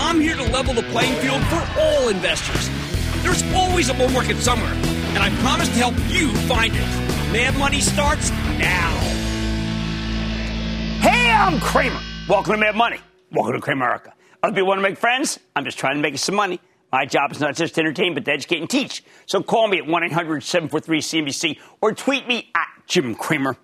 I'm here to level the playing field for all investors. There's always a bull market somewhere, and I promise to help you find it. Mad Money starts now. Hey, I'm Cramer. Welcome to Mad Money. Welcome to Cramerica. Other people want to make friends? I'm just trying to make some money. My job is not just to entertain, but to educate and teach. So call me at 1 800 743 CNBC or tweet me at Jim Cramer.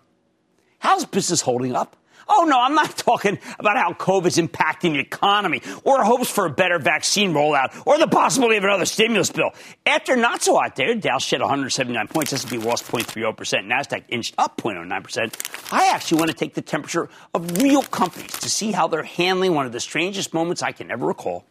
How's business holding up? Oh, no, I'm not talking about how COVID's impacting the economy or hopes for a better vaccine rollout or the possibility of another stimulus bill. After not so hot there, Dow shed 179 points, S&P lost 0.30%, NASDAQ inched up 0.09%. I actually want to take the temperature of real companies to see how they're handling one of the strangest moments I can ever recall.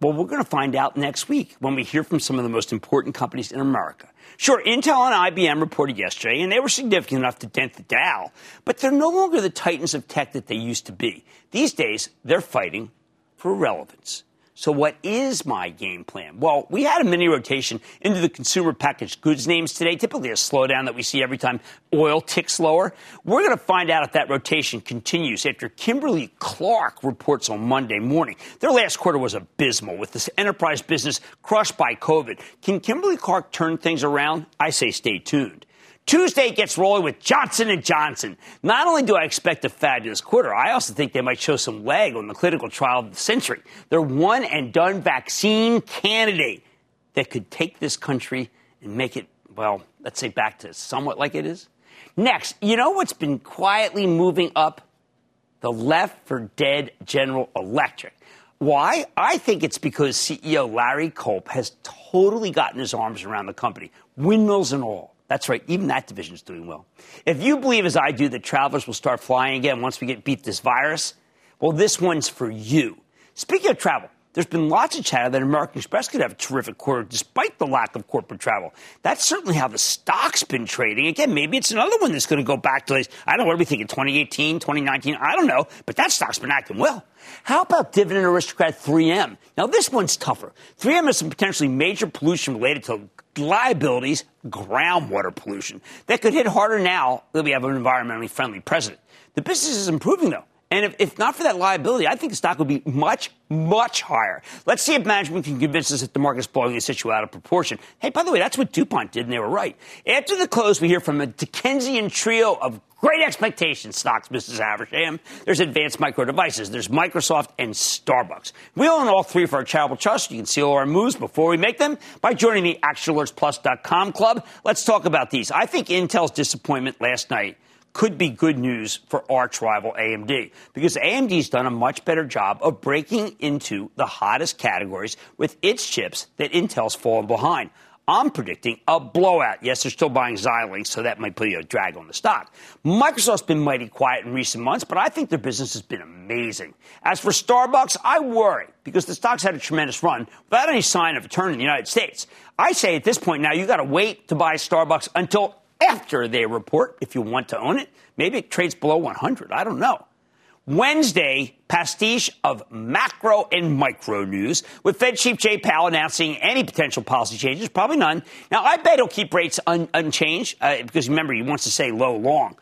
Well, we're going to find out next week when we hear from some of the most important companies in America. Sure, Intel and IBM reported yesterday, and they were significant enough to dent the Dow, but they're no longer the titans of tech that they used to be. These days, they're fighting for relevance. So, what is my game plan? Well, we had a mini rotation into the consumer packaged goods names today, typically a slowdown that we see every time oil ticks lower. We're going to find out if that rotation continues after Kimberly Clark reports on Monday morning. Their last quarter was abysmal with this enterprise business crushed by COVID. Can Kimberly Clark turn things around? I say stay tuned. Tuesday gets rolling with Johnson and Johnson. Not only do I expect a fabulous quarter, I also think they might show some leg on the clinical trial of the century. They're one and done vaccine candidate that could take this country and make it, well, let's say back to somewhat like it is. Next, you know what's been quietly moving up? The left for dead General Electric. Why? I think it's because CEO Larry Culp has totally gotten his arms around the company, windmills and all. That's right, even that division is doing well. If you believe, as I do, that travelers will start flying again once we get beat this virus, well, this one's for you. Speaking of travel, there's been lots of chatter that American Express could have a terrific quarter despite the lack of corporate travel. That's certainly how the stock's been trading. Again, maybe it's another one that's going to go back to, I don't know, what we thinking, 2018, 2019? I don't know, but that stock's been acting well. How about dividend aristocrat 3M? Now, this one's tougher. 3M has some potentially major pollution related to liabilities, groundwater pollution, that could hit harder now that we have an environmentally friendly president. The business is improving, though. And if, if, not for that liability, I think the stock would be much, much higher. Let's see if management can convince us that the market's blowing this issue out of proportion. Hey, by the way, that's what DuPont did, and they were right. After the close, we hear from a Dickensian trio of great expectations stocks, Mrs. Havisham. There's Advanced Micro Devices, there's Microsoft, and Starbucks. We own all three for our charitable trust. You can see all our moves before we make them by joining the ActionAlertsPlus.com club. Let's talk about these. I think Intel's disappointment last night could be good news for arch rival AMD because AMD's done a much better job of breaking into the hottest categories with its chips that Intel's fallen behind. I'm predicting a blowout. Yes, they're still buying Xilinx, so that might put a drag on the stock. Microsoft's been mighty quiet in recent months, but I think their business has been amazing. As for Starbucks, I worry because the stock's had a tremendous run without any sign of a turn in the United States. I say at this point now, you got to wait to buy Starbucks until after they report if you want to own it. Maybe it trades below 100. I don't know. Wednesday, pastiche of macro and micro news, with Fed Chief Jay Powell announcing any potential policy changes, probably none. Now, I bet he'll keep rates un- unchanged uh, because remember, he wants to say low long,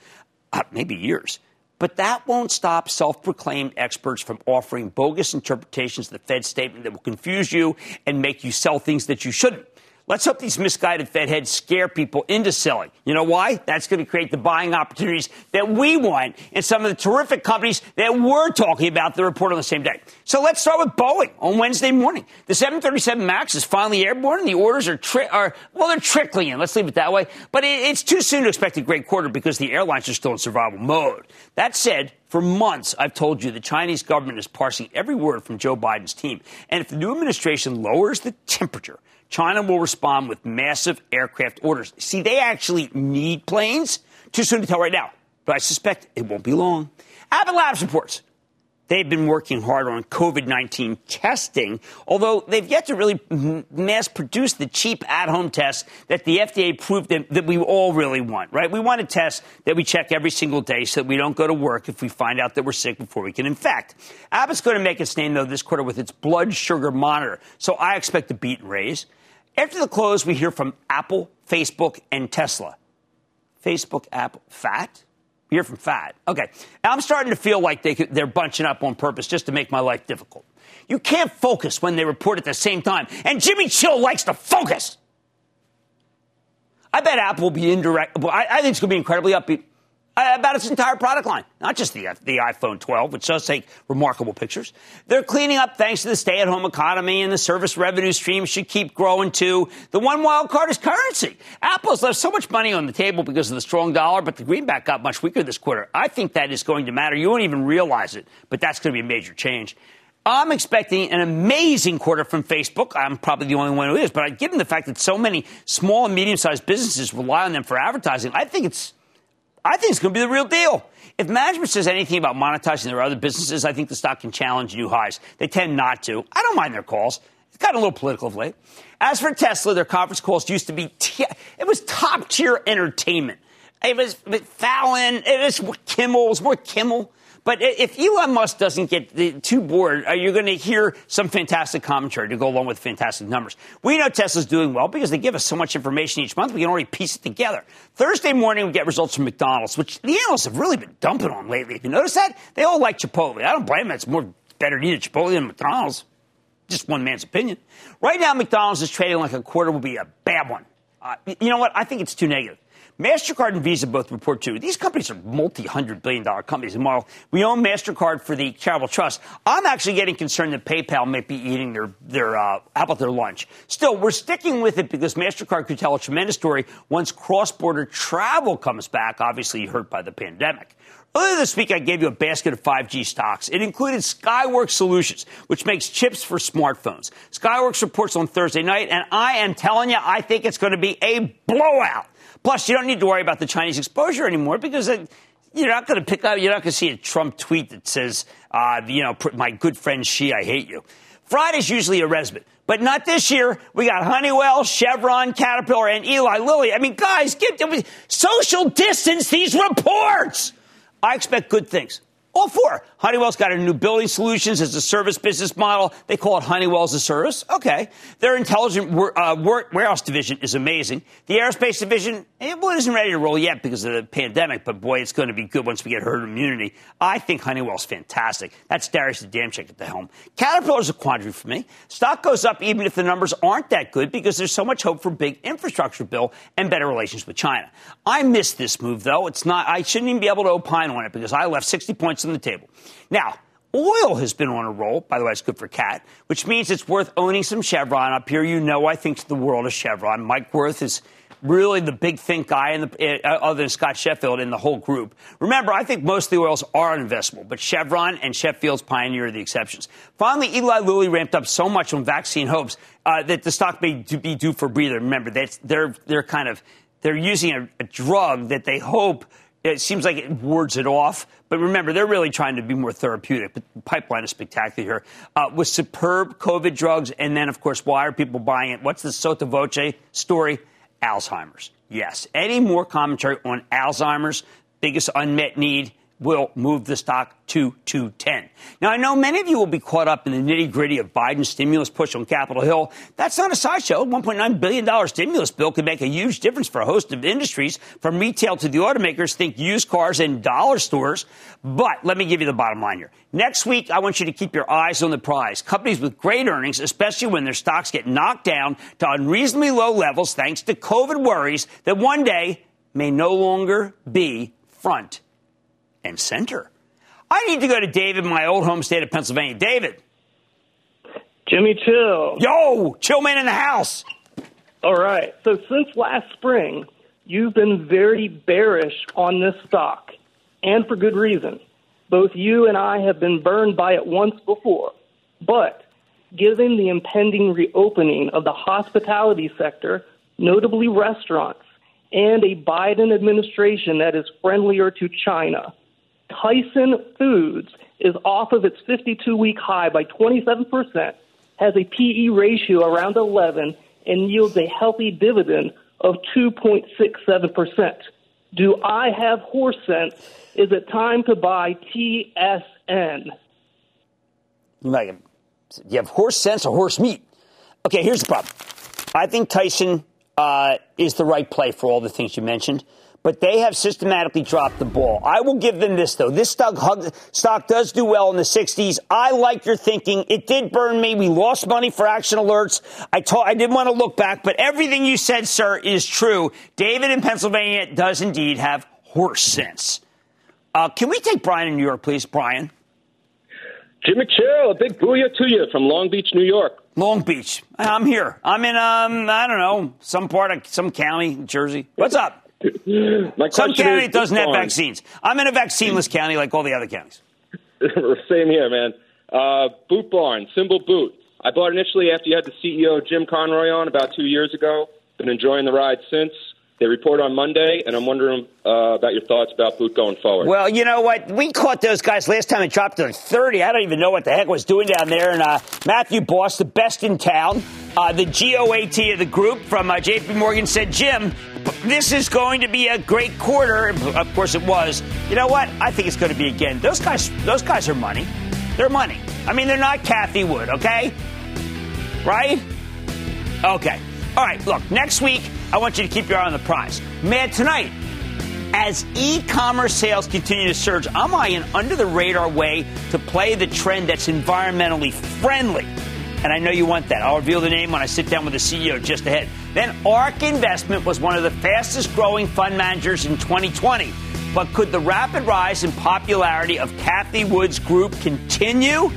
uh, maybe years. But that won't stop self proclaimed experts from offering bogus interpretations of the Fed statement that will confuse you and make you sell things that you shouldn't. Let's hope these misguided Fed heads scare people into selling. You know why? That's going to create the buying opportunities that we want in some of the terrific companies that we're talking about that report on the same day. So let's start with Boeing on Wednesday morning. The 737 MAX is finally airborne and the orders are, tri- are well, they're trickling in. Let's leave it that way. But it, it's too soon to expect a great quarter because the airlines are still in survival mode. That said, for months, I've told you the Chinese government is parsing every word from Joe Biden's team. And if the new administration lowers the temperature, China will respond with massive aircraft orders. See, they actually need planes. Too soon to tell right now, but I suspect it won't be long. Abbott Labs reports they've been working hard on COVID 19 testing, although they've yet to really mass produce the cheap at home tests that the FDA proved that, that, we all really want, right? We want a test that we check every single day so that we don't go to work if we find out that we're sick before we can infect. Abbott's going to make its name, though, this quarter with its blood sugar monitor, so I expect a beat and raise. After the close, we hear from Apple, Facebook, and Tesla. Facebook, Apple, fat? Hear from fat. Okay. I'm starting to feel like they they're bunching up on purpose just to make my life difficult. You can't focus when they report at the same time. And Jimmy Chill likes to focus. I bet Apple will be indirect. I, I think it's going to be incredibly upbeat. Uh, about its entire product line, not just the, the iPhone 12, which does take remarkable pictures. They're cleaning up thanks to the stay at home economy and the service revenue stream should keep growing too. The one wild card is currency. Apple's left so much money on the table because of the strong dollar, but the greenback got much weaker this quarter. I think that is going to matter. You won't even realize it, but that's going to be a major change. I'm expecting an amazing quarter from Facebook. I'm probably the only one who is, but given the fact that so many small and medium sized businesses rely on them for advertising, I think it's I think it's going to be the real deal. If management says anything about monetizing their other businesses, I think the stock can challenge new highs. They tend not to. I don't mind their calls. It's gotten a little political of late. As for Tesla, their conference calls used to be, t- it was top tier entertainment. It was Fallon, it was Kimmel, it was more Kimmel. But if Elon Musk doesn't get too bored, you're going to hear some fantastic commentary to go along with fantastic numbers. We know Tesla's doing well because they give us so much information each month, we can already piece it together. Thursday morning, we get results from McDonald's, which the analysts have really been dumping on lately. Have you noticed that? They all like Chipotle. I don't blame them. It's more better to eat at Chipotle than McDonald's. Just one man's opinion. Right now, McDonald's is trading like a quarter will be a bad one. Uh, you know what? I think it's too negative. MasterCard and Visa both report too. These companies are multi hundred billion dollar companies. And while we own MasterCard for the charitable trust, I'm actually getting concerned that PayPal might be eating their, their uh, how about their lunch? Still, we're sticking with it because MasterCard could tell a tremendous story once cross border travel comes back, obviously hurt by the pandemic. Earlier this week, I gave you a basket of 5G stocks. It included Skyworks Solutions, which makes chips for smartphones. Skyworks reports on Thursday night, and I am telling you, I think it's going to be a blowout. Plus, you don't need to worry about the Chinese exposure anymore because it, you're not going to pick up, you're not going to see a Trump tweet that says, uh, you know, my good friend Xi, I hate you. Friday's usually a respite, but not this year. We got Honeywell, Chevron, Caterpillar, and Eli Lilly. I mean, guys, get social distance these reports. I expect good things. All four. Honeywell's got a new building solutions as a service business model. They call it Honeywell as a service. Okay. Their intelligent uh, warehouse division is amazing. The aerospace division, well, it isn't ready to roll yet because of the pandemic, but boy, it's going to be good once we get herd immunity. I think Honeywell's fantastic. That's Darius Adamczyk at the helm. Caterpillar's a quandary for me. Stock goes up even if the numbers aren't that good because there's so much hope for big infrastructure bill and better relations with China. I missed this move though. It's not, I shouldn't even be able to opine on it because I left 60 points on the table. Now, oil has been on a roll. By the way, it's good for cat, which means it's worth owning some Chevron up here. You know, I think the world of Chevron. Mike Wirth is really the big think guy in the, uh, other than Scott Sheffield in the whole group. Remember, I think most of the oils are investable, but Chevron and Sheffield's Pioneer are the exceptions. Finally, Eli Lilly ramped up so much on vaccine hopes uh, that the stock may be due for breather. Remember, that's, they're, they're kind of, they're using a, a drug that they hope – it seems like it wards it off. But remember, they're really trying to be more therapeutic. But the pipeline is spectacular here. Uh, with superb COVID drugs, and then, of course, why are people buying it? What's the sotto voce story? Alzheimer's. Yes. Any more commentary on Alzheimer's? Biggest unmet need will move the stock to 210. Now, I know many of you will be caught up in the nitty gritty of Biden's stimulus push on Capitol Hill. That's not a sideshow. $1.9 billion stimulus bill could make a huge difference for a host of industries, from retail to the automakers, think used cars and dollar stores. But let me give you the bottom line here. Next week, I want you to keep your eyes on the prize. Companies with great earnings, especially when their stocks get knocked down to unreasonably low levels thanks to COVID worries that one day may no longer be front and center. I need to go to David, my old home state of Pennsylvania. David. Jimmy Chill. Yo, chill man in the house. All right. So since last spring, you've been very bearish on this stock, and for good reason. Both you and I have been burned by it once before. But given the impending reopening of the hospitality sector, notably restaurants, and a Biden administration that is friendlier to China, Tyson Foods is off of its 52 week high by 27%, has a PE ratio around 11, and yields a healthy dividend of 2.67%. Do I have horse sense? Is it time to buy TSN? Like, you have horse sense or horse meat? Okay, here's the problem. I think Tyson uh, is the right play for all the things you mentioned but they have systematically dropped the ball. I will give them this though. This stock, stock does do well in the 60s. I like your thinking. It did burn me. We lost money for action alerts. I told, I didn't want to look back, but everything you said, sir, is true. David in Pennsylvania does indeed have horse sense. Uh, can we take Brian in New York, please? Brian. Jimmy Chill, a big booyah to you from Long Beach, New York. Long Beach. I'm here. I'm in, um, I don't know, some part of some county, New Jersey. What's up? Some county doesn't have vaccines. I'm in a vaccineless county like all the other counties. Same here, man. Uh, Boot Barn, Symbol Boot. I bought initially after you had the CEO Jim Conroy on about two years ago. Been enjoying the ride since. They report on Monday, and I'm wondering uh, about your thoughts about Boot going forward. Well, you know what? We caught those guys last time. It dropped to 30. I don't even know what the heck was doing down there. And uh, Matthew Boss, the best in town, uh, the GOAT of the group from uh, JP Morgan said, Jim, this is going to be a great quarter. Of course, it was. You know what? I think it's going to be again. Those guys, those guys are money. They're money. I mean, they're not Cathie Wood, okay? Right? Okay. All right. Look, next week I want you to keep your eye on the prize. Man, tonight, as e-commerce sales continue to surge, I'm eyeing under the radar way to play the trend that's environmentally friendly. And I know you want that. I'll reveal the name when I sit down with the CEO just ahead. Then ARK Investment was one of the fastest growing fund managers in 2020. But could the rapid rise in popularity of Cathie Wood's group continue?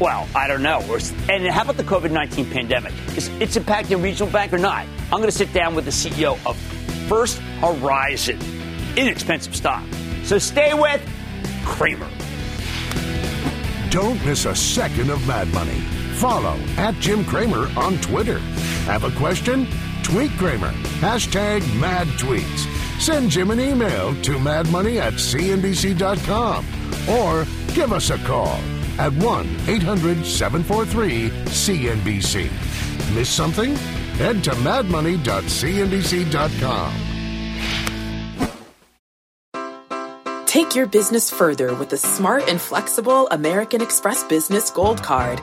Well, I don't know. And how about the COVID 19 pandemic? Is it's impacting regional bank or not? I'm going to sit down with the CEO of First Horizon. Inexpensive stock. So stay with Cramer. Don't miss a second of Mad Money. Follow at Jim Cramer on Twitter. Have a question? Tweet Cramer. Hashtag mad tweets. Send Jim an email to madmoney at cnbc.com or give us a call at 1 800 743 CNBC. Miss something? Head to madmoney.cnbc.com. Take your business further with the smart and flexible American Express Business Gold Card.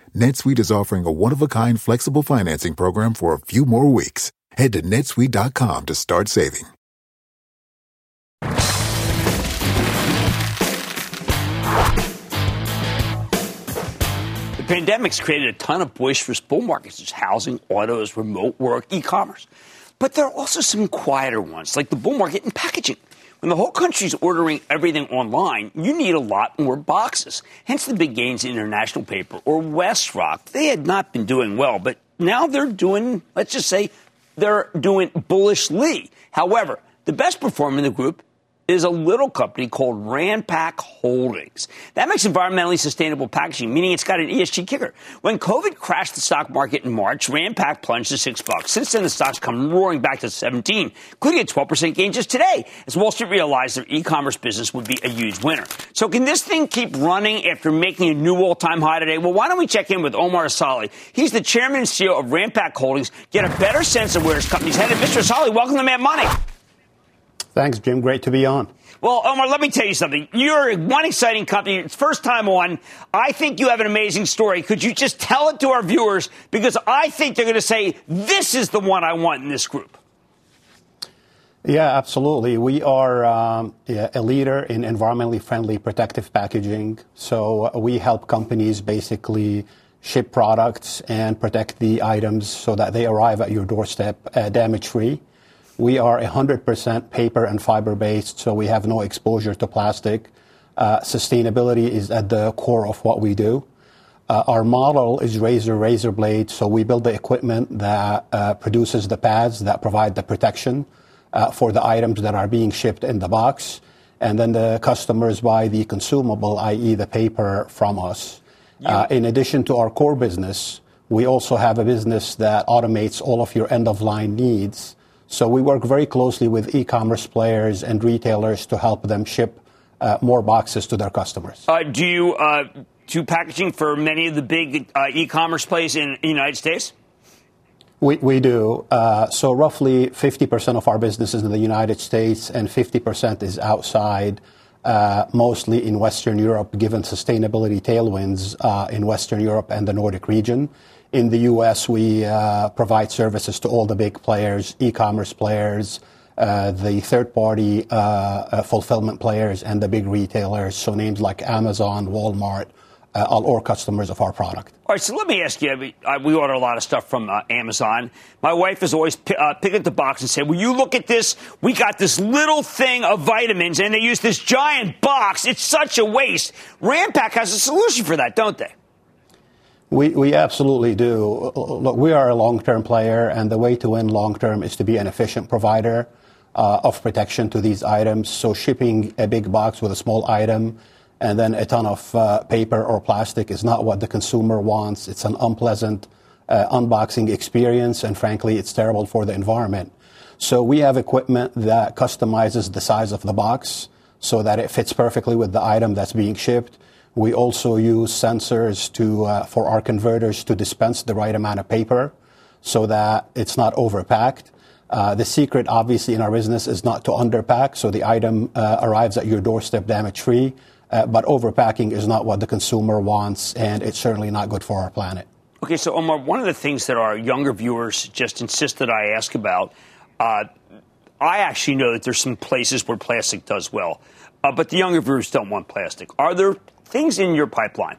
NetSuite is offering a one-of-a-kind flexible financing program for a few more weeks. Head to netsuite.com to start saving. The pandemic's created a ton of boisterous bull markets. There's housing, autos, remote work, e-commerce. But there are also some quieter ones, like the bull market in packaging. When the whole country's ordering everything online, you need a lot more boxes. Hence the big gains in International Paper or WestRock. They had not been doing well, but now they're doing, let's just say, they're doing bullishly. However, the best performer in the group is a little company called Ranpak Holdings. That makes environmentally sustainable packaging, meaning it's got an ESG kicker. When COVID crashed the stock market in March, Ranpak plunged to six bucks. Since then, the stock's come roaring back to 17, including a 12% gain just today, as Wall Street realized their e-commerce business would be a huge winner. So can this thing keep running after making a new all-time high today? Well, why don't we check in with Omar Asali? He's the chairman and CEO of Ranpak Holdings, get a better sense of where his company's headed. Mr. Asali, welcome to Mad Money. Thanks, Jim. Great to be on. Well, Omar, let me tell you something. You're one exciting company. It's first time on. I think you have an amazing story. Could you just tell it to our viewers? Because I think they're going to say, this is the one I want in this group. Yeah, absolutely. We are um, a leader in environmentally friendly protective packaging. So uh, we help companies basically ship products and protect the items so that they arrive at your doorstep uh, damage free. We are 100% paper and fiber based, so we have no exposure to plastic. Uh, sustainability is at the core of what we do. Uh, our model is razor razor blade, so we build the equipment that uh, produces the pads that provide the protection uh, for the items that are being shipped in the box, and then the customers buy the consumable, i.e., the paper, from us. Uh, in addition to our core business, we also have a business that automates all of your end of line needs so we work very closely with e-commerce players and retailers to help them ship uh, more boxes to their customers. Uh, do you uh, do packaging for many of the big uh, e-commerce players in the United States? We, we do. Uh, so roughly 50% of our business is in the United States and 50% is outside, uh, mostly in Western Europe, given sustainability tailwinds in Western Europe and the Nordic region. In the U.S., we uh, provide services to all the big players, e-commerce players, uh, the third-party uh, fulfillment players, and the big retailers. So names like Amazon, Walmart, are all customers of our product. All right, so let me ask you. We order a lot of stuff from uh, Amazon. My wife is always p- uh, pick up the box and say, "Will you look at this? We got this little thing of vitamins, and they use this giant box. It's such a waste." Ranpak has a solution for that, don't they? We, we absolutely do. Look, we are a long-term player, and the way to win long-term is to be an efficient provider uh, of protection to these items. So shipping a big box with a small item and then a ton of uh, paper or plastic is not what the consumer wants. It's an unpleasant uh, unboxing experience, and frankly, it's terrible for the environment. So we have equipment that customizes the size of the box so that it fits perfectly with the item that's being shipped. We also use sensors to, uh, for our converters to dispense the right amount of paper so that it's not overpacked. Uh, the secret, obviously, in our business is not to underpack, so the item uh, arrives at your doorstep damage free. But overpacking is not what the consumer wants, and it's certainly not good for our planet. Okay, so Omar, one of the things that our younger viewers just insist that I ask about, I actually know that there's some places where plastic does well, but the younger viewers don't want plastic. Are there things in your pipeline,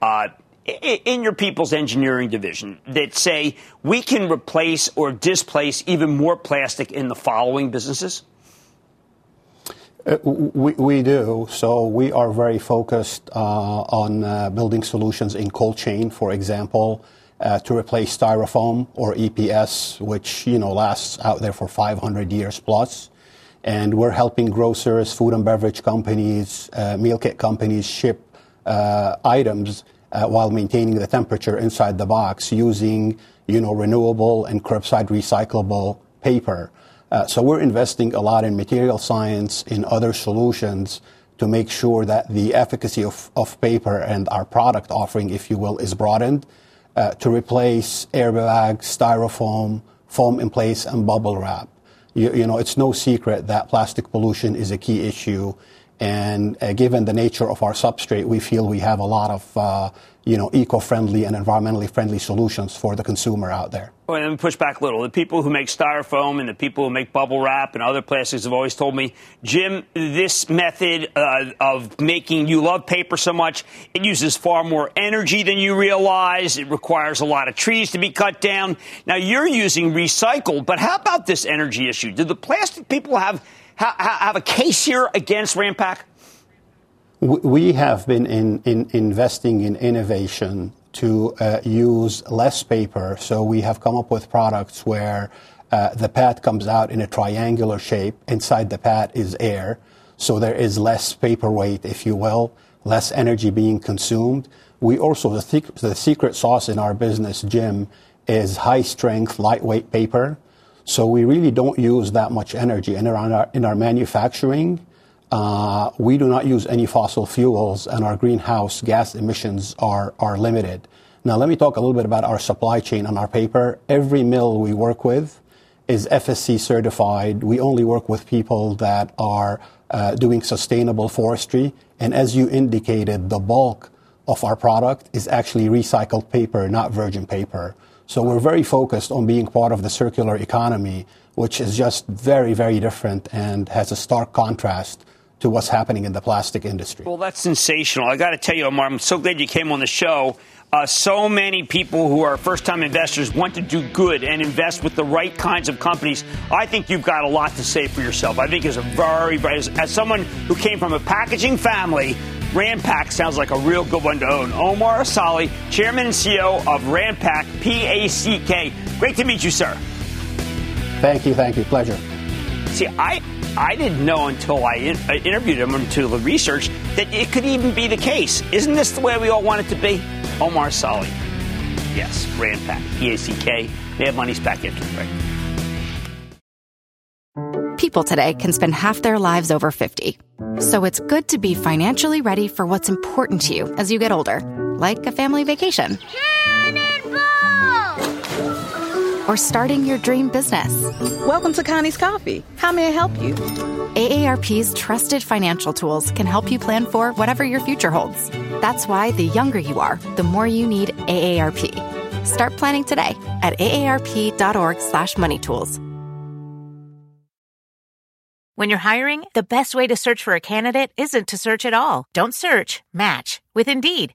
uh, in your people's engineering division, that say we can replace or displace even more plastic in the following businesses? Uh, we, we, do. So we are very focused uh, on uh, building solutions in cold chain, for example, uh, to replace styrofoam or EPS, which you know lasts out there for 500 years plus and we're helping grocers, food and beverage companies, uh, meal kit companies ship uh, items uh, while maintaining the temperature inside the box using, you know, renewable and curbside recyclable paper. Uh, so we're investing a lot in material science, in other solutions to make sure that the efficacy of, of paper and our product offering, if you will, is broadened uh, to replace airbags, styrofoam, foam in place, and bubble wrap. You, you know, it's no secret that plastic pollution is a key issue. And uh, given the nature of our substrate, we feel we have a lot of uh, you know, eco-friendly and environmentally friendly solutions for the consumer out there. Well, let me push back a little. The people who make styrofoam and the people who make bubble wrap and other plastics have always told me, Jim, this method uh, of making, you love paper so much, it uses far more energy than you realize. It requires a lot of trees to be cut down. Now, you're using recycled, but how about this energy issue? Do the plastic people have, have, a case here against Ranpak? We have been in, in investing in innovation to uh, use less paper. So we have come up with products where uh, the pad comes out in a triangular shape. Inside the pad is air. So there is less paper weight, if you will, less energy being consumed. We also, the, th- the secret sauce in our business, Jim, is high strength, lightweight paper. So we really don't use that much energy. And around our, in our manufacturing, uh, we do not use any fossil fuels, and our greenhouse gas emissions are, are limited. Now, let me talk a little bit about our supply chain on our paper. Every mill we work with is FSC certified. We only work with people that are uh, doing sustainable forestry. And as you indicated, the bulk of our product is actually recycled paper, not virgin paper. So we're very focused on being part of the circular economy, which is just very, very different and has a stark contrast to what's happening in the plastic industry. Well, that's sensational. I got to tell you, Omar, I'm so glad you came on the show. Uh, so many people who are first time investors want to do good and invest with the right kinds of companies. I think you've got a lot to say for yourself. I think as a very, as, as someone who came from a packaging family, Ranpak sounds like a real good one to own. Omar Asali, Chairman and CEO of Ranpak, P-A-C-K. Great to meet you, sir. Thank you, thank you. Pleasure. See, I, I didn't know until I, in, I interviewed him until the research that it could even be the case. Isn't this the way we all want it to be? Omar Asali. Yes, Ranpak, P-A-C-K. They have money's back after the break. People today can spend half their lives over 50. So it's good to be financially ready for what's important to you as you get older, like a family vacation. Or starting your dream business. Welcome to Connie's Coffee. How may I help you? AARP's trusted financial tools can help you plan for whatever your future holds. That's why the younger you are, the more you need AARP. Start planning today at aarp.org/moneytools. When you're hiring, the best way to search for a candidate isn't to search at all. Don't search, match with Indeed.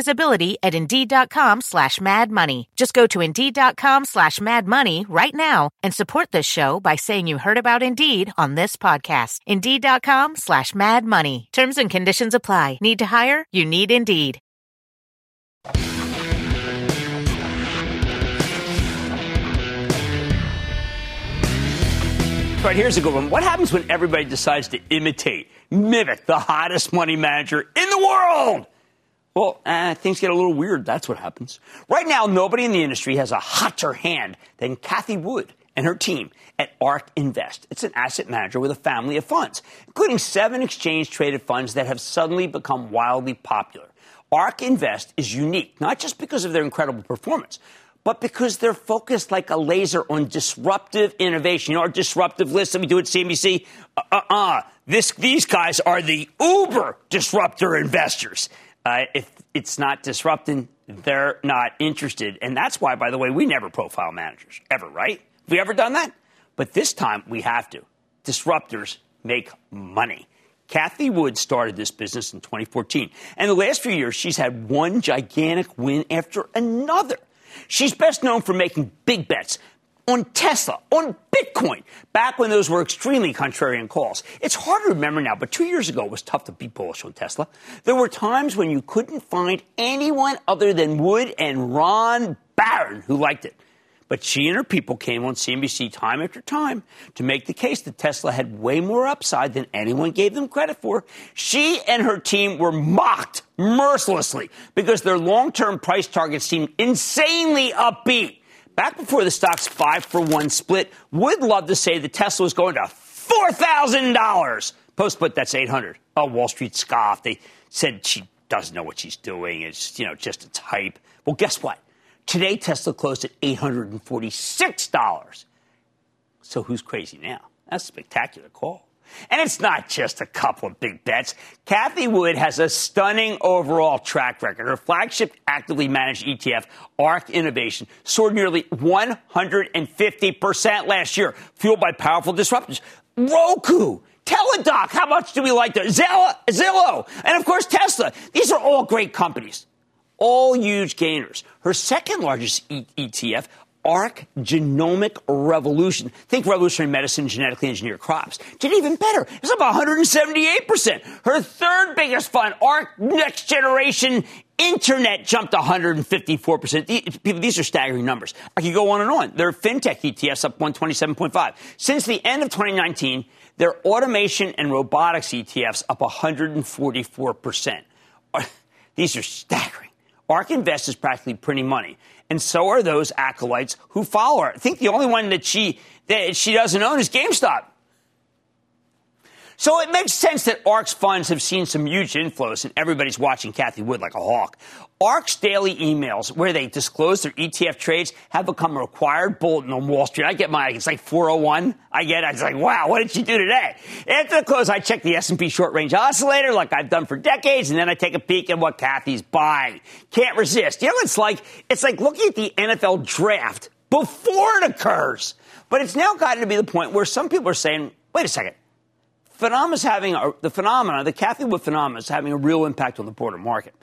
visibility at Indeed.com slash Mad Money. Just go to Indeed.com slash Mad Money right now and support this show by saying you heard about Indeed on this podcast. Indeed.com slash Mad Money. Terms and conditions apply. Need to hire? You need Indeed. All right, here's a good one. What happens when everybody decides to imitate, mimic the hottest money manager in the world? Well, uh, things get a little weird. That's what happens. Right now, nobody in the industry has a hotter hand than Cathie Wood and her team at ARK Invest. It's an asset manager with a family of funds, including seven exchange traded funds that have suddenly become wildly popular. ARK Invest is unique, not just because of their incredible performance, but because they're focused like a laser on disruptive innovation. You know, our disruptive list that we do at CNBC? Uh uh. uh. This, these guys are the uber disruptor investors. Uh, if it's not disrupting, they're not interested. And that's why, by the way, we never profile managers, ever, right? Have we ever done that? But this time we have to. Disruptors make money. Cathie Wood started this business in 2014. And the last few years, she's had one gigantic win after another. She's best known for making big bets, on Tesla, on Bitcoin, back when those were extremely contrarian calls. It's hard to remember now, but two years ago it was tough to be bullish on Tesla. There were times when you couldn't find anyone other than Wood and Ron Barron who liked it. But she and her people came on CNBC time after time to make the case that Tesla had way more upside than anyone gave them credit for. She and her team were mocked mercilessly because their long term price targets seemed insanely upbeat. Back before the stock's five for one split, would love to say that Tesla was going to $4,000. Post split, that's 800. Oh, Wall Street scoffed. They said she doesn't know what she's doing. It's, you know, just a type. Well, guess what? Today, Tesla closed at $846. So who's crazy now? That's a spectacular call. And it's not just a couple of big bets. Cathie Wood has a stunning overall track record. Her flagship actively managed ETF, ARK Innovation, soared nearly 150% last year, fueled by powerful disruptors. Roku, Teladoc, how much do we like that? Zillow, Zillow, and of course Tesla. These are all great companies all huge gainers. Her second largest e- ETF, ARK Genomic Revolution. Think revolutionary medicine, genetically engineered crops. Did even better. It's up 178%. Her third biggest fund, ARK Next Generation Internet jumped 154%. These are staggering numbers. I could go on and on. Their fintech ETFs up 127.5. Since the end of 2019, their automation and robotics ETFs up 144%. These are staggering. ARK Invest is practically printing money, and so are those acolytes who follow her. I think the only one that she that she doesn't own is GameStop. So it makes sense that ARK's funds have seen some huge inflows, and everybody's watching Cathie Wood like a hawk. ARK's daily emails, where they disclose their ETF trades, have become a required bulletin on Wall Street. I get my, it's like 401. I get it. It's like, wow, what did she do today? After the close, I check the S&P short range oscillator like I've done for decades, and then I take a peek at what Cathie's buying. Can't resist. You know, it's like, it's like looking at the NFL draft before it occurs. But it's now gotten to be the point where some people are saying, wait a second phenomena's having a, the phenomena, the Cathie Wood phenomena is having a real impact on the broader market.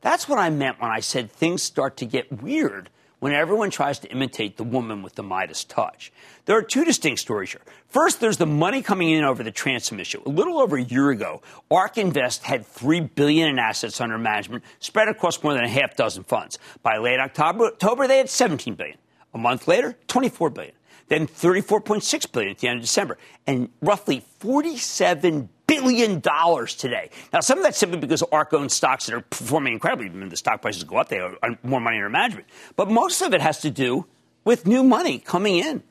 That's what I meant when I said things start to get weird when everyone tries to imitate the woman with the Midas touch. There are two distinct stories here. First, there's the money coming in over the transom issue. A little over a year ago, ARK Invest had three billion in assets under management spread across more than a half dozen funds. By late October, they had 17 billion. A month later, 24 billion then 34.6 billion at the end of December, and roughly 47 billion dollars today. Now, some of that's simply because ARK owns stocks that are performing incredibly. I the stock prices go up; they have uh, more money under management. But most of it has to do with new money coming in.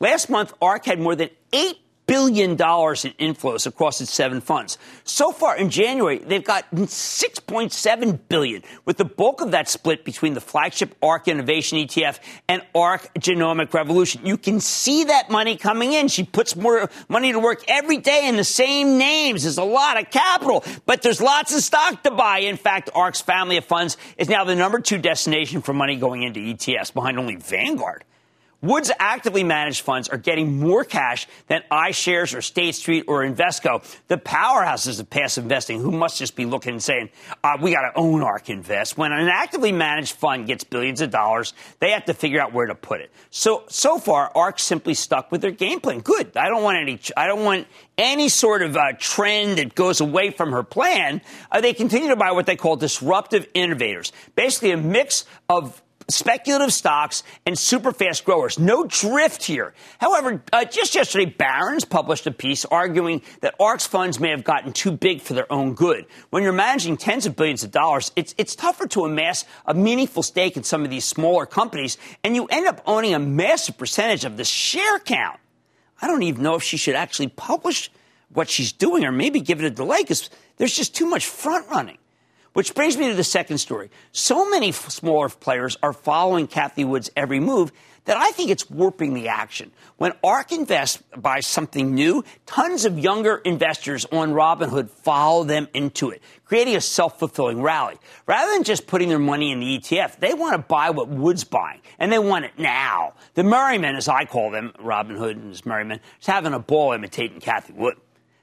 Last month, ARK had more than eight billion dollars in inflows across its seven funds. So far in January, they've gotten 6.7 billion, with the bulk of that split between the flagship ARK Innovation ETF and ARK Genomic Revolution. You can see that money coming in. She puts more money to work every day in the same names. There's a lot of capital, but there's lots of stock to buy. In fact, ARK's family of funds is now the number two destination for money going into ETFs behind only Vanguard. Woods actively managed funds are getting more cash than iShares or State Street or Invesco, the powerhouses of passive investing, who must just be looking and saying, uh, we got to own ARK Invest. When an actively managed fund gets billions of dollars, they have to figure out where to put it. So, so far, ARK simply stuck with their game plan. Good. I don't want any, I don't want any sort of uh, trend that goes away from her plan. Uh, they continue to buy what they call disruptive innovators. Basically, a mix of speculative stocks and super fast growers. No drift here. However, uh, just yesterday, Barron's published a piece arguing that ARK's funds may have gotten too big for their own good. When you're managing tens of billions of dollars, it's, it's tougher to amass a meaningful stake in some of these smaller companies, and you end up owning a massive percentage of the share count. I don't even know if she should actually publish what she's doing or maybe give it a delay because there's just too much front running. Which brings me to the second story. So many smaller players are following Cathie Wood's every move that I think it's warping the action. When ARK Invest buys something new, tons of younger investors on Robinhood follow them into it, creating a self-fulfilling rally. Rather than just putting their money in the ETF, they want to buy what Wood's buying, and they want it now. The Merrymen, as I call them, Robinhood and his Merrymen, is having a ball imitating Cathie Wood.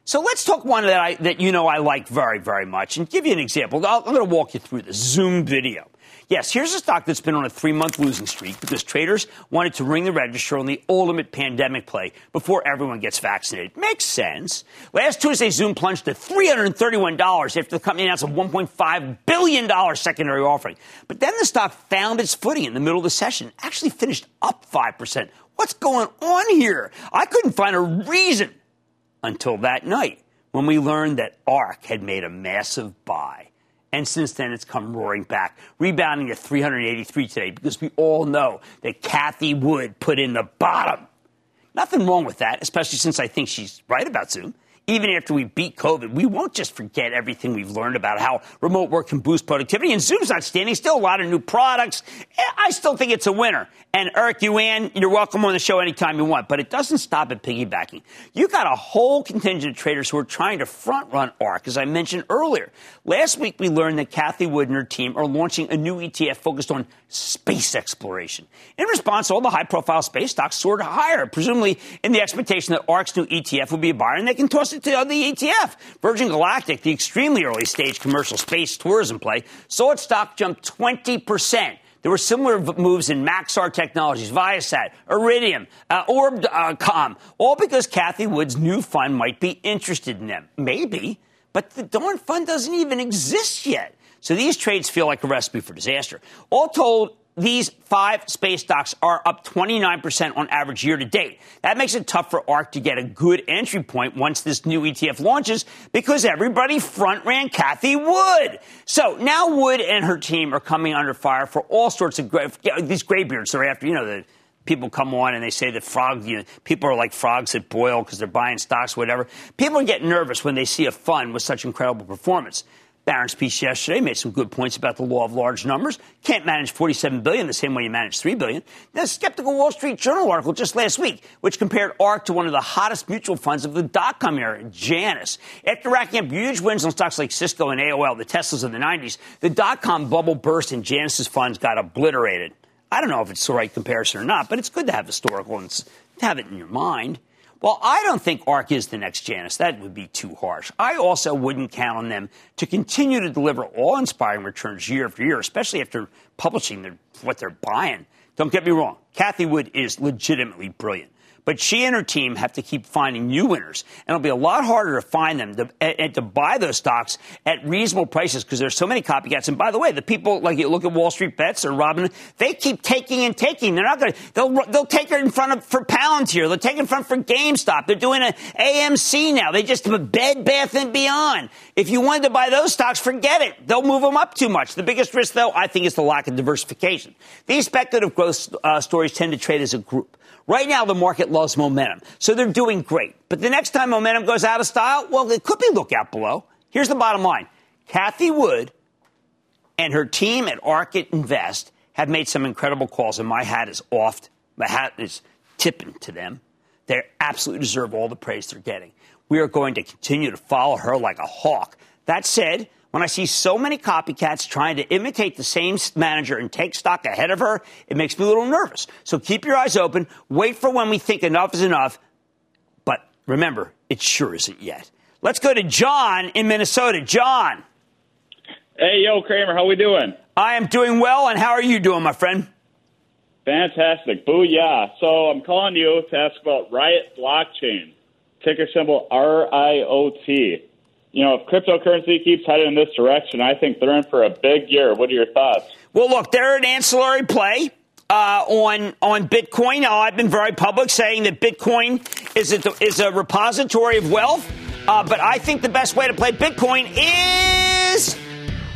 So let's talk one that I that you know I like very very much, and give you an example. i am going to walk you through the Zoom video. Yes, here's a stock that's been on a three month losing streak because traders wanted to ring the register on the ultimate pandemic play before everyone gets vaccinated. Makes sense. Last Tuesday, Zoom plunged to $331 after the company announced a $1.5 billion secondary offering. But then the stock found its footing in the middle of the session, actually finished up 5%. What's going on here? I couldn't find a reason until that night when we learned that ARK had made a massive buy. And since then, it's come roaring back, rebounding to 383 today because we all know that Cathie Wood put in the bottom. Nothing wrong with that, especially since I think she's right about Zoom even after we beat COVID, we won't just forget everything we've learned about how remote work can boost productivity. And Zoom's not standing still. A lot of new products. Eh, I still think it's a winner. And Eric Yuan, you're welcome on the show anytime you want. But it doesn't stop at piggybacking. You got a whole contingent of traders who are trying to front run ARK, as I mentioned earlier. Last week, we learned that Cathie Wood and her team are launching a new ETF focused on space exploration. In response, all the high profile space stocks soared higher, presumably in the expectation that ARK's new ETF will be a buyer and they can toss it to the ETF. Virgin Galactic, the extremely early stage commercial space tourism play, saw its stock jump 20%. There were similar moves in Maxar Technologies, Viasat, Iridium, uh, ORBCOMM, uh, all because Cathie Wood's new fund might be interested in them. Maybe, but the darn fund doesn't even exist yet. So these trades feel like a recipe for disaster. All told, these five space stocks are up 29% on average year to date. That makes it tough for ARK to get a good entry point once this new ETF launches because everybody front ran Cathie Wood. So now Wood and her team are coming under fire for all sorts of gray, these graybeards. They're after, you know, the people come on and they say that frog, you know, people are like frogs that boil because they're buying stocks, whatever. People get nervous when they see a fund with such incredible performance. Barron's speech yesterday made some good points about the law of large numbers. Can't manage 47 billion the same way you manage 3 billion. The skeptical Wall Street Journal article just last week, which compared ARK to one of the hottest mutual funds of the dot-com era, Janus. After racking up huge wins on stocks like Cisco and AOL, the Teslas of the 90s, the dot-com bubble burst and Janus's funds got obliterated. I don't know if it's the right comparison or not, but it's good to have historical and have it in your mind. Well, I don't think ARK is the next Janus. That would be too harsh. I also wouldn't count on them to continue to deliver awe inspiring returns year after year, especially after publishing their, what they're buying. Don't get me wrong. Cathie Wood is legitimately brilliant. But she and her team have to keep finding new winners. And it'll be a lot harder to find them to, and to buy those stocks at reasonable prices because there's so many copycats. And by the way, the people, like you look at Wall Street Bets or Robin, they keep taking and taking. They're not going to, they'll, they'll take it in front of, for Palantir. They'll take it in front for GameStop. They're doing an AMC now. They just have a Bed, Bath, and Beyond. If you wanted to buy those stocks, forget it. They'll move them up too much. The biggest risk, though, I think, is the lack of diversification. These speculative growth uh, stories tend to trade as a group. Right now, the market loves momentum, so they're doing great. But the next time momentum goes out of style, well, it could be lookout below. Here's the bottom line Cathie Wood and her team at ARK Invest have made some incredible calls, and my hat is off. My hat is tipping to them. They absolutely deserve all the praise they're getting. We are going to continue to follow her like a hawk. That said, when I see so many copycats trying to imitate the same manager and take stock ahead of her, it makes me a little nervous. So keep your eyes open. Wait for when we think enough is enough. But remember, it sure isn't yet. Let's go to John in Minnesota. John. Hey, yo, Cramer, how we doing? I am doing well, and how are you doing, my friend? Fantastic. Booyah. So I'm calling you to ask about Riot Blockchain, ticker symbol RIOT you know, if cryptocurrency keeps heading in this direction, I think they're in for a big year. What are your thoughts? Well, look, they're an ancillary play. Uh, on on Bitcoin, now, I've been very public saying that Bitcoin is a, is a repository of wealth, uh, but I think the best way to play Bitcoin is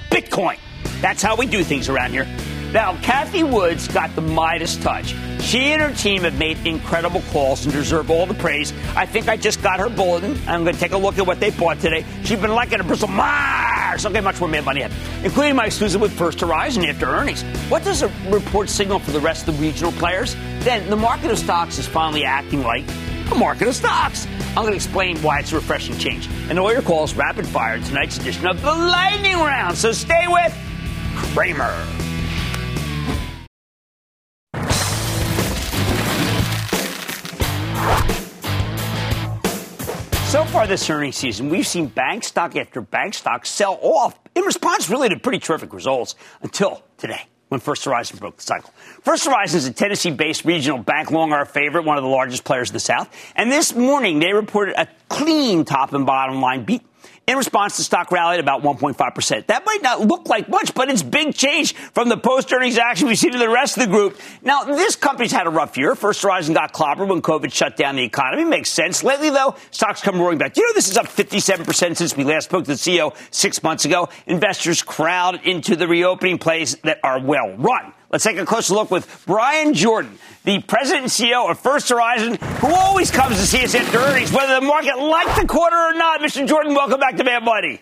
Bitcoin. That's how we do things around here. Now, Cathie Woods got the Midas touch. She and her team have made incredible calls and deserve all the praise. I think I just got her bulletin. I'm going to take a look at what they bought today. She's been liking a Bristol Myers. Okay, much more Mad Money ahead, including my exclusive with First Horizon after earnings. What does a report signal for the rest of the regional players? Then the market of stocks is finally acting like a market of stocks. I'm going to explain why it's a refreshing change. And all your calls rapid fire in tonight's edition of the Lightning Round. So stay with Cramer. Far this earnings season, we've seen bank stock after bank stock sell off in response really to pretty terrific results until today when First Horizon broke the cycle. First Horizon is a Tennessee based regional bank, long our favorite, one of the largest players in the South. And this morning, they reported a clean top and bottom line beat in response, the stock rallied about 1.5%. That might not look like much, but it's big change from the post earnings action we've seen in the rest of the group. Now, this company's had a rough year. First Horizon got clobbered when COVID shut down the economy. Makes sense. Lately, though, stocks come roaring back. You know, this is up 57% since we last spoke to the CEO six months ago. Investors crowd into the reopening plays that are well run. Let's take a closer look with Bryan Jordan, the president and CEO of First Horizon, who always comes to see us after earnings, whether the market liked the quarter or not. Mr. Jordan, welcome back to Mad Money.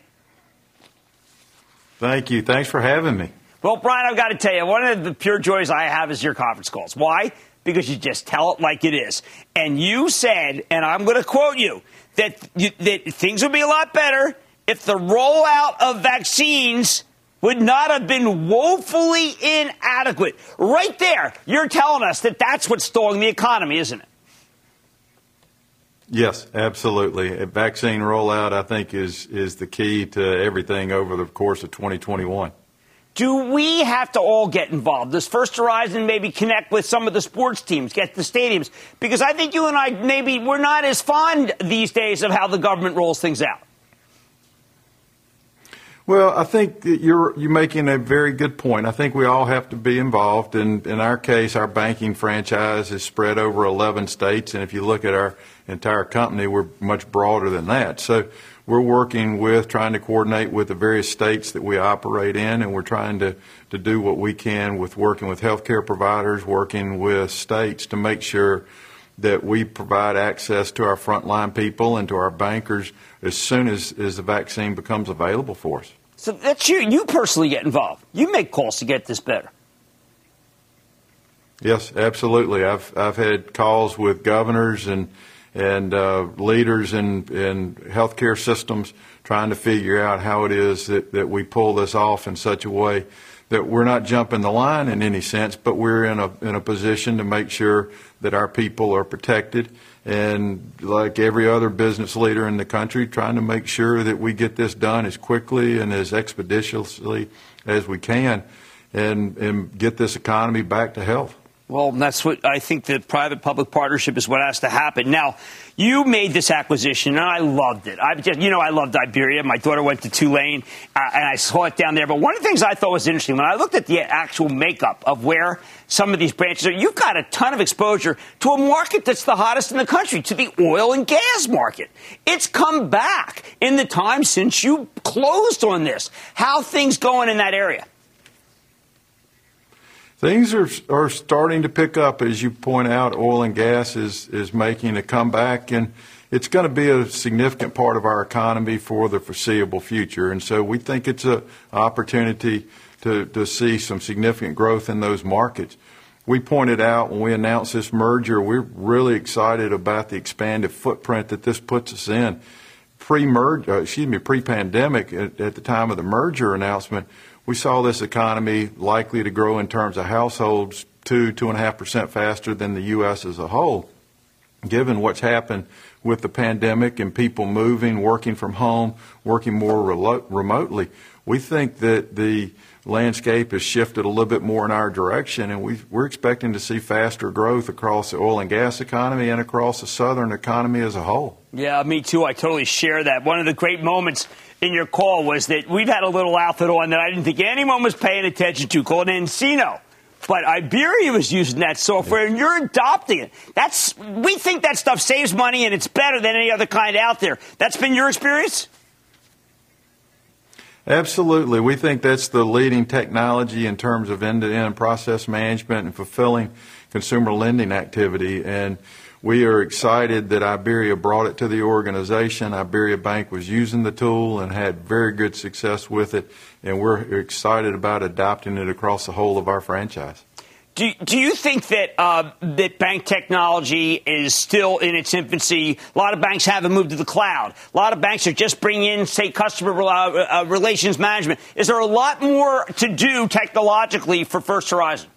Thank you. Thanks for having me. Well, Bryan, I've got to tell you, one of the pure joys I have is your conference calls. Why? Because you just tell it like it is. And you said, and I'm going to quote you, that, you, that things would be a lot better if the rollout of vaccines would not have been woefully inadequate. Right there, you're telling us that that's what's stalling the economy, isn't it? Yes, absolutely. A vaccine rollout, I think, is is the key to everything over the course of 2021. Do we have to all get involved? Does First Horizon maybe connect with some of the sports teams, get the stadiums? Because I think you and I maybe we're not as fond these days of how the government rolls things out. Well, I think you're you're making a very good point. I think we all have to be involved. In in our case, our banking franchise is spread over 11 states, and if you look at our entire company, we're much broader than that. So we're working with trying to coordinate with the various states that we operate in, and we're trying to to do what we can with working with healthcare providers, working with states to make sure that we provide access to our frontline people and to our bankers as soon as, as the vaccine becomes available for us. So that's you. You personally get involved. You make calls to get this better. Yes, absolutely. I've I've had calls with governors and and uh, leaders in in healthcare systems trying to figure out how it is that, that we pull this off in such a way that we're not jumping the line in any sense, but we're in a in a position to make sure that our people are protected and like every other business leader in the country, trying to make sure that we get this done as quickly and as expeditiously as we can and, and get this economy back to health. Well, that's what I think the private public partnership is what has to happen. Now, you made this acquisition, and I loved it. I just, you know, I loved Iberia. My daughter went to Tulane, uh, and I saw it down there. But one of the things I thought was interesting when I looked at the actual makeup of where some of these branches are, you've got a ton of exposure to a market that's the hottest in the country, to the oil and gas market. It's come back in the time since you closed on this. How things going in that area? Things are are starting to pick up, as you point out. Oil and gas is is making a comeback, and it's going to be a significant part of our economy for the foreseeable future. And so we think it's an opportunity to to see some significant growth in those markets. We pointed out when we announced this merger, we're really excited about the expanded footprint that this puts us in. Pre-merger, uh, excuse me, pre-pandemic, at, at the time of the merger announcement, we saw this economy likely to grow in terms of households two, two and a half percent faster than the U.S. as a whole. Given what's happened with the pandemic and people moving, working from home, working more relo- remotely, we think that the landscape has shifted a little bit more in our direction, and we are expecting to see faster growth across the oil and gas economy and across the southern economy as a whole. Yeah, me too. I totally share that. One of the great moments in your call was that we've had a little outfit on that I didn't think anyone was paying attention to called nCino. But Iberia was using that software and you're adopting it. That's we think that stuff saves money and it's better than any other kind out there. That's been your experience? Absolutely. We think that's the leading technology in terms of end to end process management and fulfilling consumer lending activity. And we are excited that Iberia brought it to the organization. Iberia Bank was using the tool and had very good success with it, and we're excited about adopting it across the whole of our franchise. Do, do you think that uh, that bank technology is still in its infancy? A lot of banks haven't moved to the cloud. A lot of banks are just bringing in, say, customer uh, relations management. Is there a lot more to do technologically for First Horizon?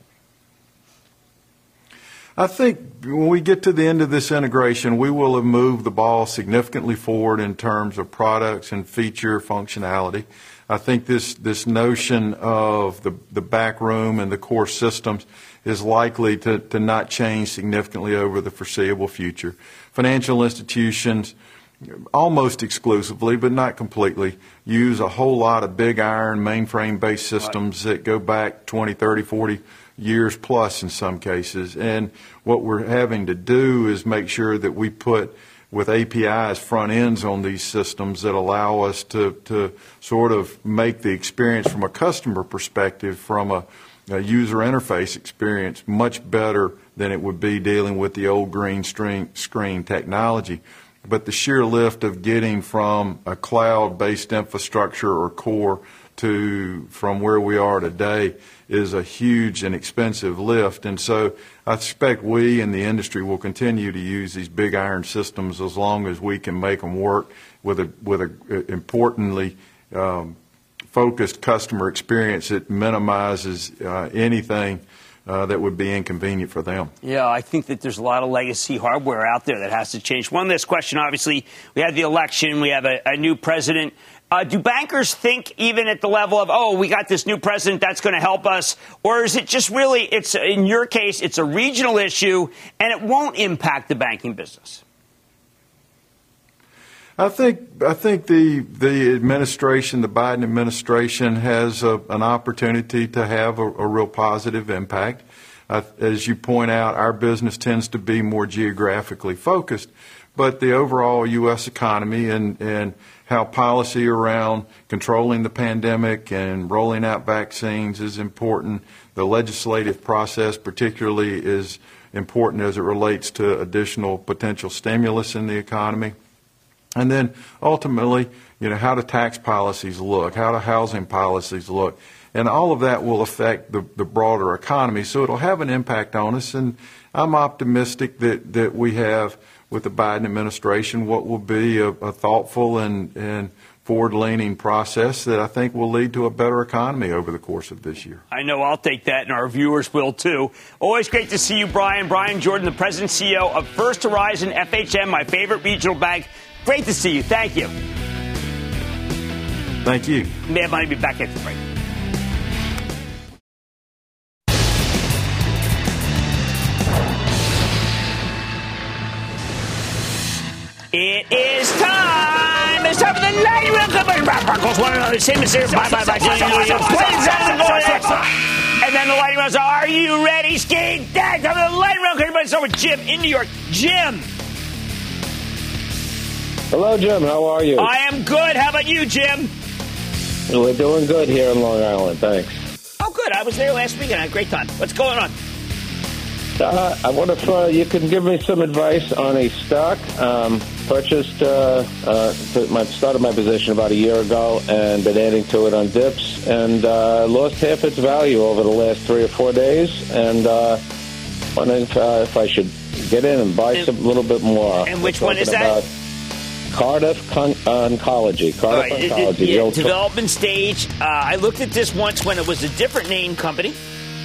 I think when we get to the end of this integration, we will have moved the ball significantly forward in terms of products and feature functionality. I think this, this notion of the, the back room and the core systems is likely to, to not change significantly over the foreseeable future. Financial institutions, almost exclusively, but not completely, use a whole lot of big iron mainframe based systems right. that go back 20, 30, 40 years plus in some cases. And what we're having to do is make sure that we put with APIs front ends on these systems that allow us to, to sort of make the experience from a customer perspective, from a, a user interface experience, much better than it would be dealing with the old green screen, technology. But the sheer lift of getting from a cloud based infrastructure or core to from where we are today is a huge and expensive lift. And so I expect we in the industry will continue to use these big iron systems as long as we can make them work with a, with a, uh, importantly, um, focused customer experience that minimizes uh, anything uh, that would be inconvenient for them. Yeah, I think that there's a lot of legacy hardware out there that has to change. One last question obviously, we had the election, we have a, a new president. Uh, do bankers think, even at the level of, oh, we got this new president, that's going to help us? Or is it just really, it's in your case, it's a regional issue and it won't impact the banking business? I think I think the the administration, the Biden administration, has a, an opportunity to have a, a real positive impact. Uh, as you point out, our business tends to be more geographically focused, but the overall U.S. economy and and how policy around controlling the pandemic and rolling out vaccines is important. The legislative process, particularly, is important as it relates to additional potential stimulus in the economy. And then ultimately, you know, how do tax policies look? How do housing policies look? And all of that will affect the, the broader economy. So it'll have an impact on us. And I'm optimistic that, that we have with the Biden administration what will be a, a thoughtful and, and forward leaning process that I think will lead to a better economy over the course of this year. I know I'll take that, and our viewers will too. Always great to see you, Bryan. Bryan Jordan, the president CEO of First Horizon FHN, my favorite regional bank. Great to see you. Thank you. Thank you. Mad Money be back after the break. It is time. It's time for the lightning round. Broncos one another. Same as Bye bye bye. And then the lightning rounds. Are you ready, Skate? Time for the lightning round. Everybody start with Jim in New York. Jim. Hello, Jim. How are you? I am good. How about you, Jim? We're doing good here in Long Island. Thanks. Oh, good. I was there last week and I had a great time. What's going on? Uh, I wonder if uh, you can give me some advice on a stock. Um, purchased, uh, uh, my, started my position about a year ago and been adding to it on dips and uh, lost half its value over the last three or four days. And uh, wondering if, uh, if I should get in and buy and, some a little bit more. And which one is that? Cardiff Con- Oncology. Cardiff right. Oncology. It, it, development stage. Uh, I looked at this once when it was a different name company,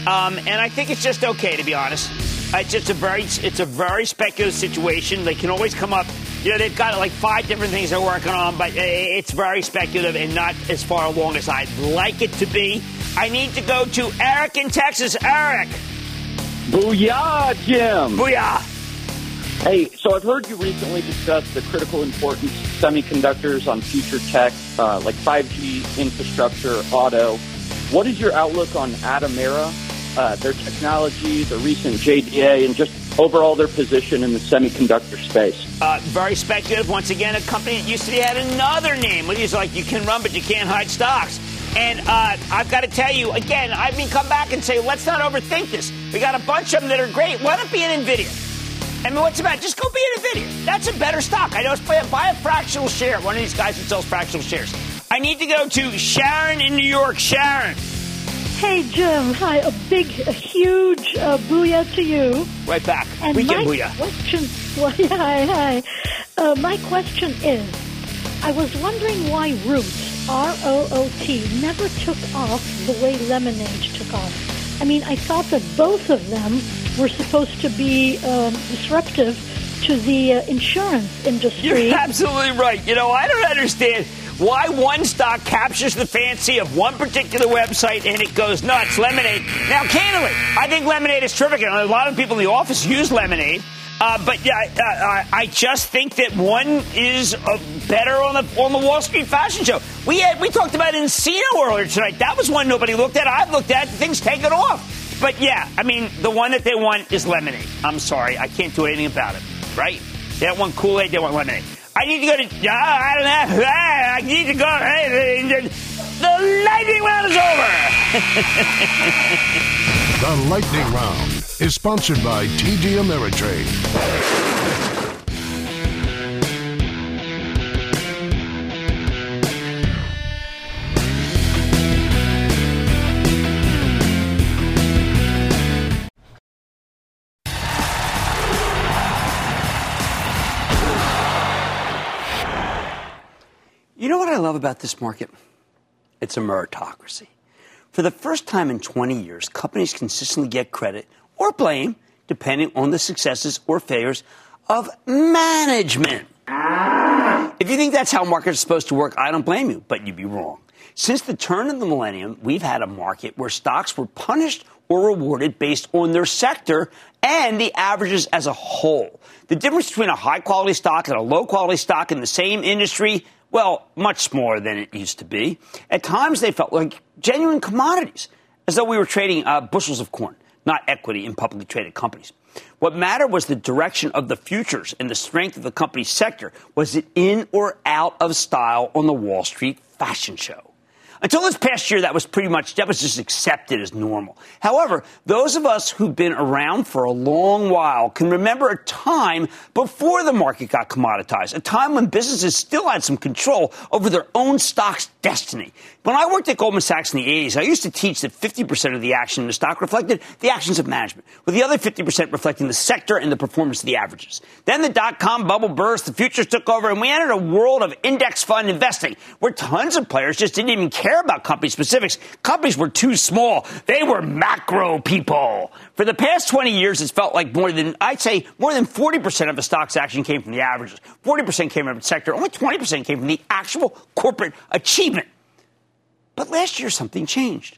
um, and I think it's just okay to be honest. It's just a very, it's a very speculative situation. They can always come up. You know, they've got like five different things they're working on, but it's very speculative and not as far along as I'd like it to be. I need to go to Eric in Texas. Eric. Booyah, Jim. Booyah. Hey, so I've heard you recently discuss the critical importance of semiconductors on future tech, uh, like 5G infrastructure, auto. What is your outlook on Atomera, uh, their technology, the recent JDA, and just overall their position in the semiconductor space? Uh, very speculative. Once again, a company that used to be had another name. It was like you can run, but you can't hide stocks. And uh, I've got to tell you, again, I mean, come back and say, let's not overthink this. We got a bunch of them that are great. Let it be an NVIDIA. I mean, what's about? Just go be NVIDIA. That's a better stock. I know. It's buy a, buy a fractional share. One of these guys that sells fractional shares. I need to go to Sharon in New York. Sharon. Hey, Jim. Hi. A big, a huge uh, booyah to you. Right back. And Weekend my booyah. Question, well, hi, hi. Uh, my question is, I was wondering why Root, R-O-O-T, never took off the way Lemonade took off. I mean, I thought that both of them were supposed to be um, disruptive to the uh, insurance industry. You're absolutely right. You know, I don't understand why one stock captures the fancy of one particular website and it goes nuts. Lemonade. Now, candidly, I think Lemonade is terrific. And a lot of people in the office use Lemonade. Uh, but yeah, uh, I just think that one is uh, better on the on the Wall Street fashion show. We had we talked about nCino earlier tonight. That was one nobody looked at. I've looked at. Things taken off. But yeah, I mean, the one that they want is lemonade. I'm sorry, I can't do anything about it. Right? They want Kool Aid. They want lemonade. I need to go to. I don't know. I need to go. The lightning round is over. the lightning round is sponsored by TD Ameritrade. Love about this market? It's a meritocracy. For the first time in 20 years, companies consistently get credit or blame, depending on the successes or failures of management. If you think that's how markets are supposed to work, I don't blame you, but you'd be wrong. Since the turn of the millennium, we've had a market where stocks were punished or rewarded based on their sector and the averages as a whole. The difference between a high quality stock and a low quality stock in the same industry, well, much more than it used to be. At times, they felt like genuine commodities, as though we were trading uh, bushels of corn, not equity in publicly traded companies. What mattered was the direction of the futures and the strength of the company's sector. Was it in or out of style on the Wall Street fashion show? Until this past year, that was pretty much, that was just accepted as normal. However, those of us who've been around for a long while can remember a time before the market got commoditized, a time when businesses still had some control over their own stock's destiny. When I worked at Goldman Sachs in the 80s, I used to teach that 50% of the action in the stock reflected the actions of management, with the other 50% reflecting the sector and the performance of the averages. Then the dot-com bubble burst, the futures took over, and we entered a world of index fund investing, where tons of players just didn't even care about company specifics. Companies were too small. They were macro people. For the past 20 years, it's felt like more than, I'd say, more than 40% of the stock's action came from the averages. 40% came from the sector. Only 20% came from the actual corporate achievement. But last year, something changed.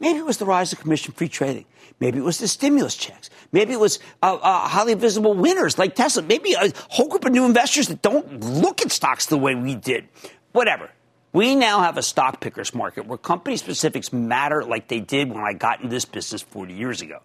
Maybe it was the rise of commission free trading. Maybe it was the stimulus checks. Maybe it was uh, uh, highly visible winners like Tesla. Maybe a whole group of new investors that don't look at stocks the way we did. Whatever. We now have a stock pickers market where company specifics matter like they did when I got into this business 40 years ago.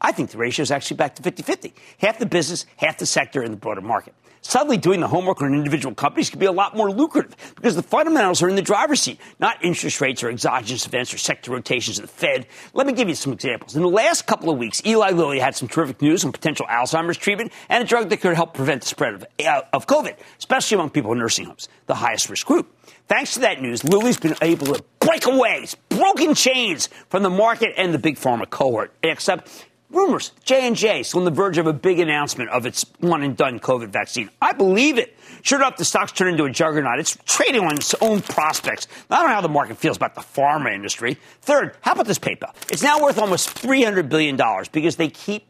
I think the ratio is actually back to 50 50. Half the business, half the sector in the broader market. Suddenly, doing the homework on individual companies can be a lot more lucrative because the fundamentals are in the driver's seat, not interest rates or exogenous events or sector rotations of the Fed. Let me give you some examples. In the last couple of weeks, Eli Lilly had some terrific news on potential Alzheimer's treatment and a drug that could help prevent the spread of, uh, of COVID, especially among people in nursing homes, the highest risk group. Thanks to that news, Lilly's been able to break away, broken chains from the market and the big pharma cohort. Except rumors, J&J is on the verge of a big announcement of its one and done COVID vaccine. I believe it. Sure enough, the stock's turned into a juggernaut. It's trading on its own prospects. I don't know how the market feels about the pharma industry. Third, how about this PayPal? It's now worth almost $300 billion because they keep,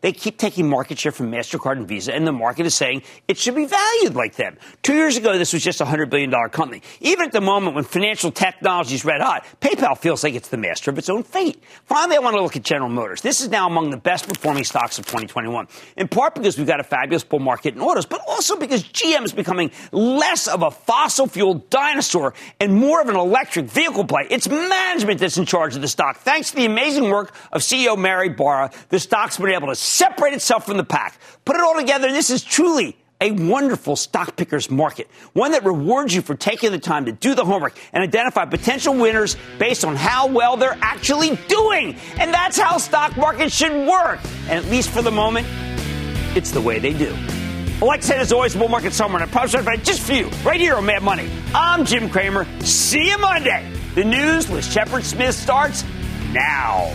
they keep taking market share from MasterCard and Visa, and the market is saying it should be valued like them. Two years ago, this was just a $100 billion company. Even at the moment when financial technology is red hot, PayPal feels like it's the master of its own fate. Finally, I want to look at General Motors. This is now among the best performing stocks of 2021, in part because we've got a fabulous bull market in autos, but also because GM is becoming less of a fossil fuel dinosaur and more of an electric vehicle play. It's management that's in charge of the stock. Thanks to the amazing work of CEO Mary Barra, the stock's been able to separate itself from the pack. Put it all together, this is truly a wonderful stock pickers market, one that rewards you for taking the time to do the homework and identify potential winners based on how well they're actually doing. And that's how stock markets should work. And at least for the moment, it's the way they do. Like I said, as always, bull market somewhere, and I promise certified just for you, right here on Mad Money. I'm Jim Cramer. See you Monday. The news with Shepard Smith starts now.